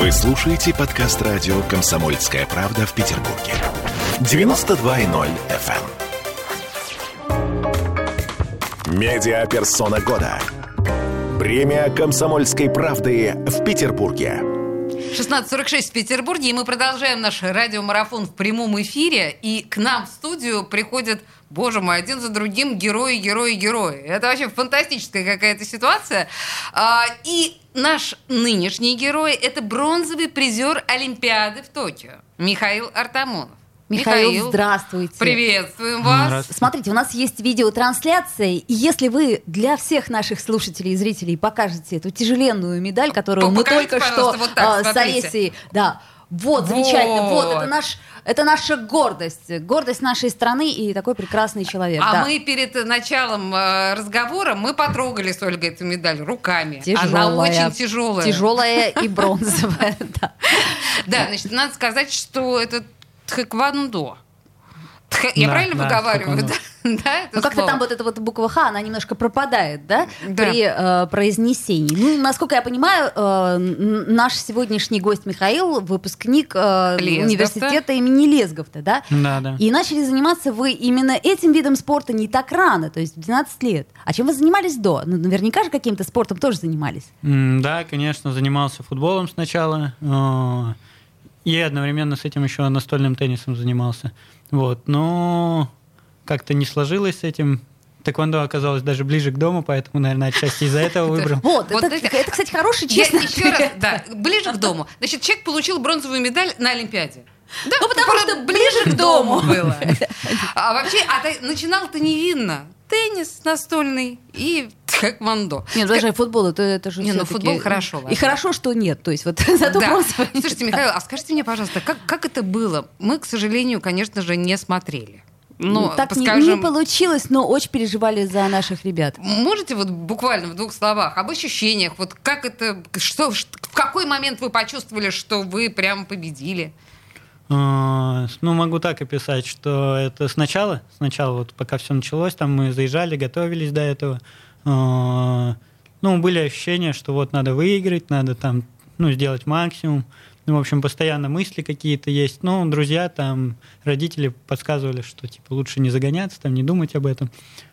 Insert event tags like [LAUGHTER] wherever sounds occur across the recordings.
Вы слушаете подкаст радио «Комсомольская правда» в Петербурге. 92.0 FM. эм. Медиаперсона года. Премия «Комсомольской правды» в Петербурге. 16.46 в Петербурге, и мы продолжаем наш радиомарафон в прямом эфире. И к нам в студию приходят, боже мой, один за другим герои, герои, герои. Это вообще фантастическая какая-то ситуация. А, И наш нынешний герой – это бронзовый призер Олимпиады в Токио Михаил Артамонов. Михаил, здравствуйте. Приветствуем вас. Здравствуйте. Смотрите, у нас есть видеотрансляция, и если вы для всех наших слушателей и зрителей покажете эту тяжеленную медаль, которую мы только что вот так, а, с. Олесей... Да, вот, замечательно, вот, Вот. это, наш, это наша гордость, гордость нашей страны и такой прекрасный человек. А да. мы перед началом э, разговора мы потрогали с Ольгой эту медаль руками. Тяжелая. Она очень тяжелая. Тяжелая и [LAUGHS] бронзовая, да. Да, значит, надо сказать, что это тхэквондо. Тхэ- Я Да, правильно да, выговариваю? Да, [LAUGHS] да, это Ну, как-то там вот эта вот буква Х, она немножко пропадает, да, Да. при э, произнесении. Ну, насколько я понимаю, э, наш сегодняшний гость Михаил, выпускник э, университета имени Лесговта, да? Да, да. И начали заниматься вы именно этим видом спорта не так рано, то есть в 12 лет. А чем вы занимались до? Ну, наверняка же каким-то спортом тоже занимались. М, Да, конечно, занимался футболом сначала. э, И одновременно с этим еще настольным теннисом занимался. Вот. Но как-то не сложилось с этим. Тэквондо оказалось даже ближе к дому, поэтому, наверное, отчасти из-за этого выбрал. Вот, Вот это, это- это, кстати, хороший, Я честный еще раз, да, ближе к дому. Значит, человек получил бронзовую медаль на Олимпиаде. Да, Ну, потому что ближе к дому. было. А вообще, а ты начинал-то невинно. Теннис настольный и тхэквондо. Нет, даже футбол, это, это же Не, ну, футбол хорошо, И ладно. хорошо, что нет. То есть вот [LAUGHS] зато Да. бронзовая Слушайте, Михаил, а скажите мне, пожалуйста, как, как это было? Мы, к сожалению, конечно же, не смотрели. Но, так не- скажем, не получилось, но очень переживали за наших ребят. Можете вот буквально в двух словах об ощущениях, вот как это, что, в какой момент вы почувствовали, что вы прям победили? А, Ну, могу так описать, что это сначала, сначала вот пока все началось, там мы заезжали, готовились до этого. А, Ну, были ощущения, что вот надо выиграть, надо там, ну, сделать максимум. Ну, в общем, постоянно мысли какие-то есть. Ну, друзья там, родители подсказывали, что, типа, лучше не загоняться, там, не думать об этом.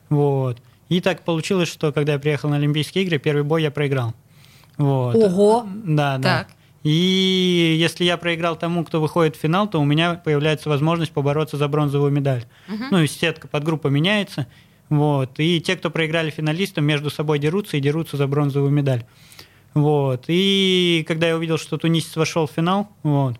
Вот. И так получилось, что когда я приехал на Олимпийские игры, первый бой я проиграл. Вот. Ого! Да, да. Так. И если я проиграл тому, кто выходит в финал, то у меня появляется возможность побороться за бронзовую медаль. Ну, и сетка подгруппа меняется. Вот. И те, кто проиграли финалистам, между собой дерутся и дерутся за бронзовую медаль. Вот. И когда я увидел, что тунисец вошел в финал, вот,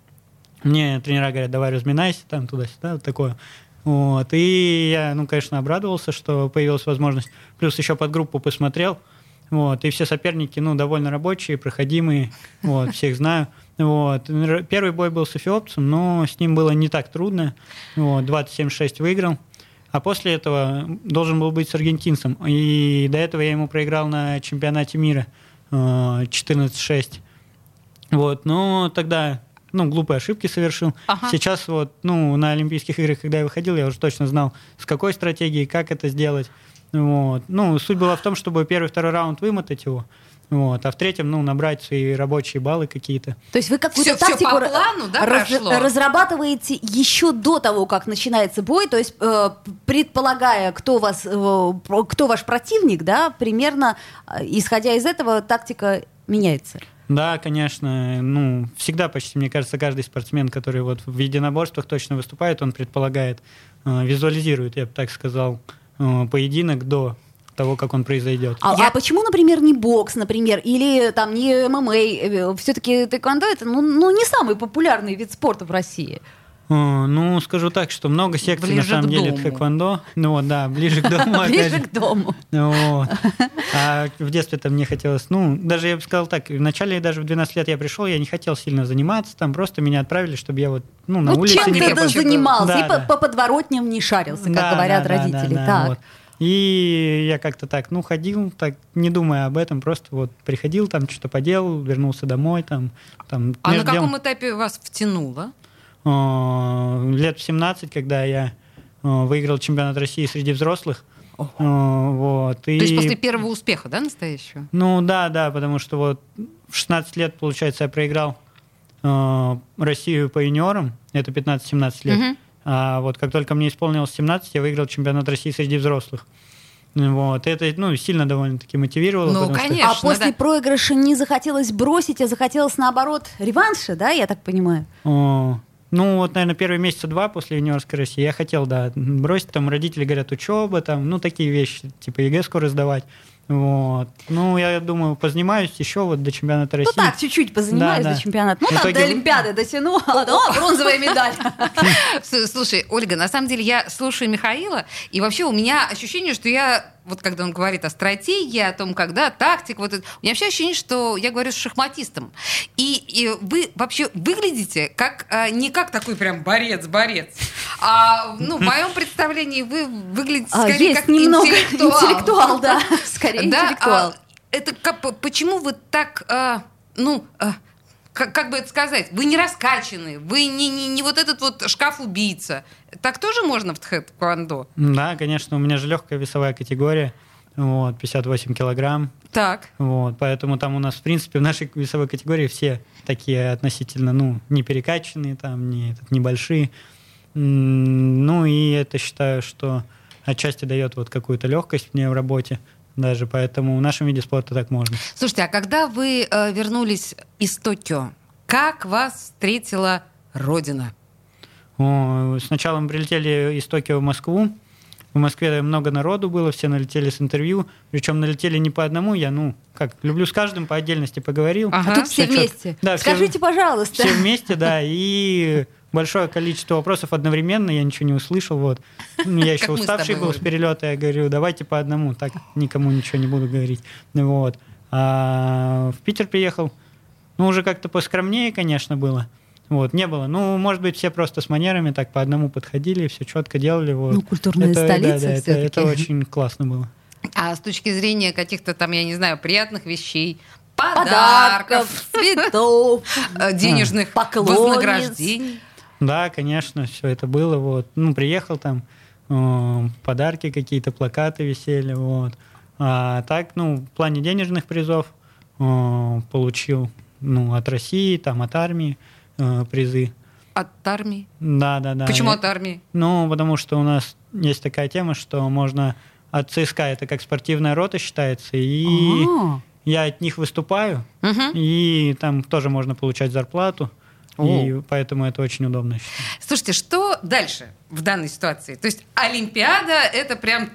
мне тренера говорят, давай разминайся, там туда-сюда, вот такое. Вот. И я, ну, конечно, обрадовался, что появилась возможность. Плюс еще под группу посмотрел. Вот. И все соперники, ну, довольно рабочие, проходимые. Вот. Всех знаю. Вот. Первый бой был с эфиопцем, но с ним было не так трудно. Вот. 27-6 выиграл. А после этого должен был быть с аргентинцем. И до этого я ему проиграл на чемпионате мира э, 14-6. Вот, но тогда, ну, глупые ошибки совершил. Ага. Сейчас вот, ну, на Олимпийских играх, когда я выходил, я уже точно знал, с какой стратегией, как это сделать. Вот. Ну, суть была в том, чтобы первый, второй раунд вымотать его, вот, а в третьем, ну, набрать свои рабочие баллы какие-то. То есть вы какую-то всё тактику по ра- плану, да, раз- прошло? разрабатываете еще до того, как начинается бой, то есть э, предполагая, кто вас, э, кто ваш противник, да, примерно, э, исходя из этого, тактика меняется. Да, конечно, ну, всегда почти, мне кажется, каждый спортсмен, который вот в единоборствах точно выступает, он предполагает, э, визуализирует, я бы так сказал, э, поединок до того, как он произойдет. А, Я- а почему, например, не бокс, например, или там не ММА? Все-таки тэквондо это ну, ну, не самый популярный вид спорта в России. Э, Ну, скажу так, что много секций Ближе на самом деле дому. тхэквондо. Ну вот, да, ближе к [LAUGHS] дому. Ближе же. к дому. [LAUGHS] А в детстве-то мне хотелось, ну, даже я бы сказал так, вначале даже в 12 лет я пришел, я не хотел сильно заниматься, там просто меня отправили, чтобы я вот, ну, на Ну, улице чем не ты занимался? И по, подворотням не шарился, как говорят родители. так. И я как-то так, ну, ходил, так, не думая об этом, просто вот приходил, там что-то поделал, вернулся домой, там, там А на между делом- каком этапе вас втянуло? Э, лет в 17, когда я э, выиграл чемпионат России среди взрослых. Э, Вот, и... То есть после первого успеха, да, настоящего? Ну да, да, потому что вот в 16 лет, получается, я проиграл э, Россию по юниорам, это 15-17 лет. Мгм. А вот как только мне исполнилось 17, я выиграл чемпионат России среди взрослых. Вот. Это ну, сильно довольно-таки мотивировало. Ну, потому что- конечно. А после да. проигрыша не захотелось бросить, а захотелось наоборот реванша, да, я так понимаю? О, ну, вот, наверное, первые месяца два после юниорской России я хотел, да, бросить. Там родители говорят, учеба, там, ну, такие вещи, типа ЕГЭ скоро сдавать. Вот. Ну, я думаю, позанимаюсь еще вот до чемпионата России. Ну так, чуть-чуть позанимаюсь Да, да. до чемпионата. Ну, В там итоге до Олимпиады дотяну, а то бронзовая медаль. Слушай, Ольга, на самом деле я слушаю Михаила, и вообще у меня ощущение, что я, вот когда он говорит о стратегии, о том, когда тактик, вот это, у меня вообще ощущение, что я говорю с шахматистом. И, и вы вообще выглядите как а, не как такой прям борец-борец, а ну, в моем представлении вы выглядите А, скорее Есть как немного интеллектуал. интеллектуал, да, [LAUGHS] скорее Да, интеллектуал. а, это как, почему вы так, а, ну, а, как, как бы это сказать, вы не раскачаны, вы не, не, не вот этот вот шкаф-убийца. Так тоже можно в тхэквондо? Да, конечно, у меня же легкая весовая категория, вот, 58 килограмм, Так. вот, поэтому там у нас, в принципе, в нашей весовой категории все такие относительно, ну, не перекачанные, там, не небольшие, ну, и это считаю, что отчасти дает вот какую-то легкость мне в работе, даже поэтому в нашем виде спорта так можно. Слушайте, а когда вы э, вернулись из Токио, как вас встретила Родина? О, Сначала мы прилетели из Токио в Москву. В Москве много народу было, все налетели с интервью. Причем налетели не по одному, я, ну, как, люблю с каждым по отдельности поговорил. Ага. А тут все чётко. вместе. Да, все- Скажите, пожалуйста. Все вместе, да, и большое количество вопросов одновременно, я ничего не услышал, вот. Ну, Я [LAUGHS] еще уставший был с перелета, я говорю, давайте по одному, так никому ничего не буду говорить, вот. А в Питер приехал, ну, уже как-то поскромнее, конечно, было, вот, не было. Ну, может быть, все просто с манерами так по одному подходили, все четко делали, вот. Ну, культурная Это- да, столица да, это, всё-таки. это очень классно было. А с точки зрения каких-то там, я не знаю, приятных вещей, Подарков, подарков, цветов. э, денежных Поклонниц. вознаграждений. Да, конечно, все это было. Вот. Ну, приехал там, э, подарки какие-то, плакаты висели. Вот. А так, ну, в плане денежных призов э, получил ну, от России, там, от армии э, призы. От армии. Да, да, да. Почему от армии? Ну, потому что у нас есть такая тема, что можно от ЦСКА, это как спортивная рота считается, и А. я от них выступаю, Мгм. и там тоже можно получать зарплату, и поэтому это очень удобно. Слушайте, что дальше в данной ситуации? То есть Олимпиада это прям...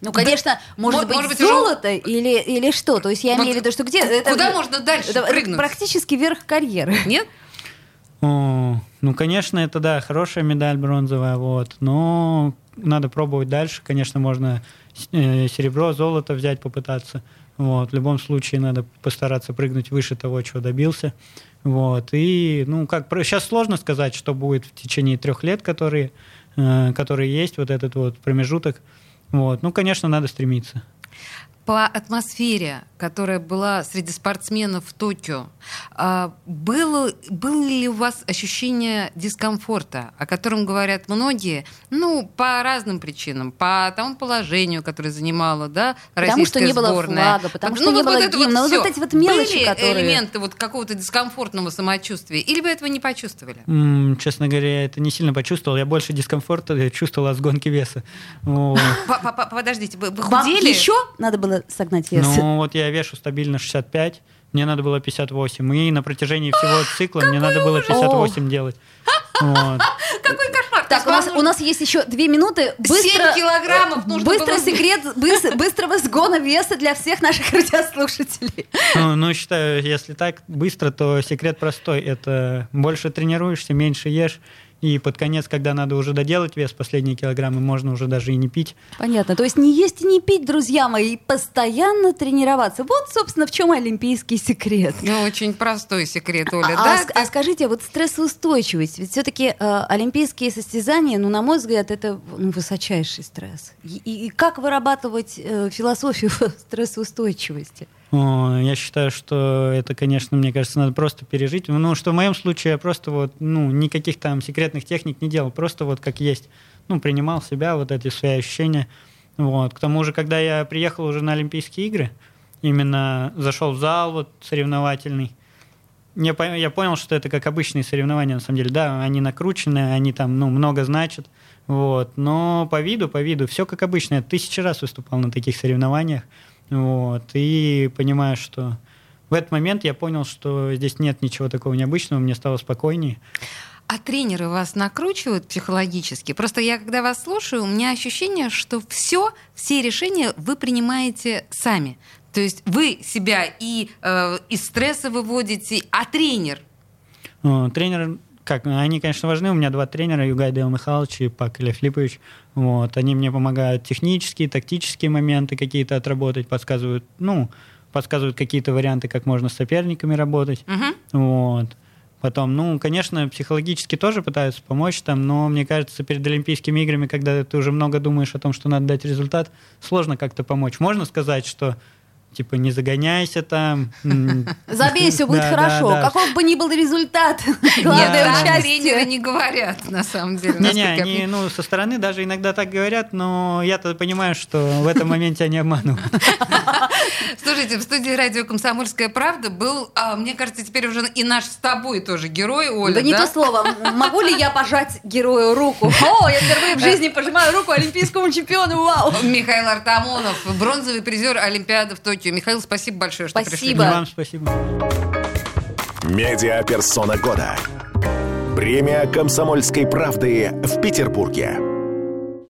Ну, конечно, может мо- быть, может быть, уже- золото или, или что? То есть я Вот имею в виду, что где... куда можно дальше это прыгнуть? Практически верх карьеры. [LAUGHS] Нет? О, ну, конечно, это да, хорошая медаль бронзовая, вот. Но надо пробовать дальше. Конечно, можно э, серебро, золото взять, попытаться. Вот. В любом случае надо постараться прыгнуть выше того, чего добился. Вот. И, ну, как сейчас сложно сказать, что будет в течение трех лет, которые, э, которые есть, вот этот вот промежуток. Вот. Ну, конечно, надо стремиться. По атмосфере, которая была среди спортсменов в Токио, а, было, было ли у вас ощущение дискомфорта, о котором говорят многие, ну, по разным причинам, по тому положению, которое занимала, да, Потому что российская не было сборная. флага, потому Вот, что ну, не вот было гимна, вот всё. эти вот мелочи, Были которые- элементы вот какого-то дискомфортного самочувствия, или вы этого не почувствовали? М, Честно говоря, я это не сильно почувствовал. Я больше дискомфорта чувствовал от сгонки веса. Вот. По- по- по- Подождите, вы, худели? еще надо было согнать вес? Ну, вот я вешу стабильно 65, мне надо было 58. И на протяжении всего [GASPS] цикла мне надо было 58 делать. [LAUGHS] Вот. Какой кошмар! Так, у нас, у нас есть еще две минуты. Быстро, килограммов нужно быстро было- секрет [LAUGHS] быс- быстрого сгона веса для всех наших [LAUGHS] радиослушателей. Ну, ну, считаю, если так быстро, то секрет простой. Это больше тренируешься, меньше ешь. И под конец, когда надо уже доделать вес, последние килограммы, можно уже даже и не пить. Понятно. То есть не есть и не пить, друзья мои, и постоянно тренироваться. Вот, собственно, в чем олимпийский секрет. Ну, очень простой секрет, Оля, а, да? ск- а скажите, вот стрессоустойчивость, ведь все-таки олимпийские состязания, ну, на мой взгляд, это ну, высочайший стресс. И, и- и как вырабатывать э, философию [LAUGHS] стрессоустойчивости? Я считаю, что это, конечно, мне кажется, надо просто пережить. Ну, что в моем случае я просто вот, ну, никаких там секретных техник не делал, просто вот как есть. Ну, принимал себя, вот эти свои ощущения. Вот. К тому же, когда я приехал уже на Олимпийские игры, именно зашел в зал вот соревновательный, я, я понял, что это как обычные соревнования, на самом деле. Да, они накручены, они там, ну, много значат. Вот. Но по виду, по виду, все как обычно. Я тысячи раз выступал на таких соревнованиях. Вот. И понимаю, что в этот момент я понял, что здесь нет ничего такого необычного, мне стало спокойнее. А тренеры вас накручивают психологически? Просто я, когда вас слушаю, у меня ощущение, что все, все решения вы принимаете сами. То есть вы себя и э, из стресса выводите, а тренер О, Тренеры, как, они, конечно, важны. У меня два тренера, Югай Дэл Михайлович и Пак Илья Филиппович. Вот, они мне помогают технические, тактические моменты какие-то отработать, подсказывают, ну, подсказывают какие-то варианты, как можно с соперниками работать. Мгм. Вот. Потом, ну, конечно, психологически тоже пытаются помочь там, но мне кажется, перед Олимпийскими играми, когда ты уже много думаешь о том, что надо дать результат, сложно как-то помочь. Можно сказать, что типа не загоняйся там. [LAUGHS] Забей, все будет да, хорошо. да. Каков бы ни был результат, [LAUGHS] Нет, главное тренеры участие. не говорят, на самом деле. Не-не, насколько я они, ну, со стороны даже иногда так говорят, но я-то понимаю, что в этом моменте они обманывают. [LAUGHS] Слушайте, в студии радио «Комсомольская правда» был, а, мне кажется, теперь уже и наш с тобой тоже герой, Оля, Да да? не то слово. Могу ли я пожать герою руку? О, я впервые в жизни пожимаю руку олимпийскому чемпиону. Вау! Михаил Артамонов, бронзовый призер Олимпиады в Токио. Михаил, спасибо большое, что пришли. Спасибо. И вам спасибо. Медиа-персона года. Премия «Комсомольской правды» в Петербурге.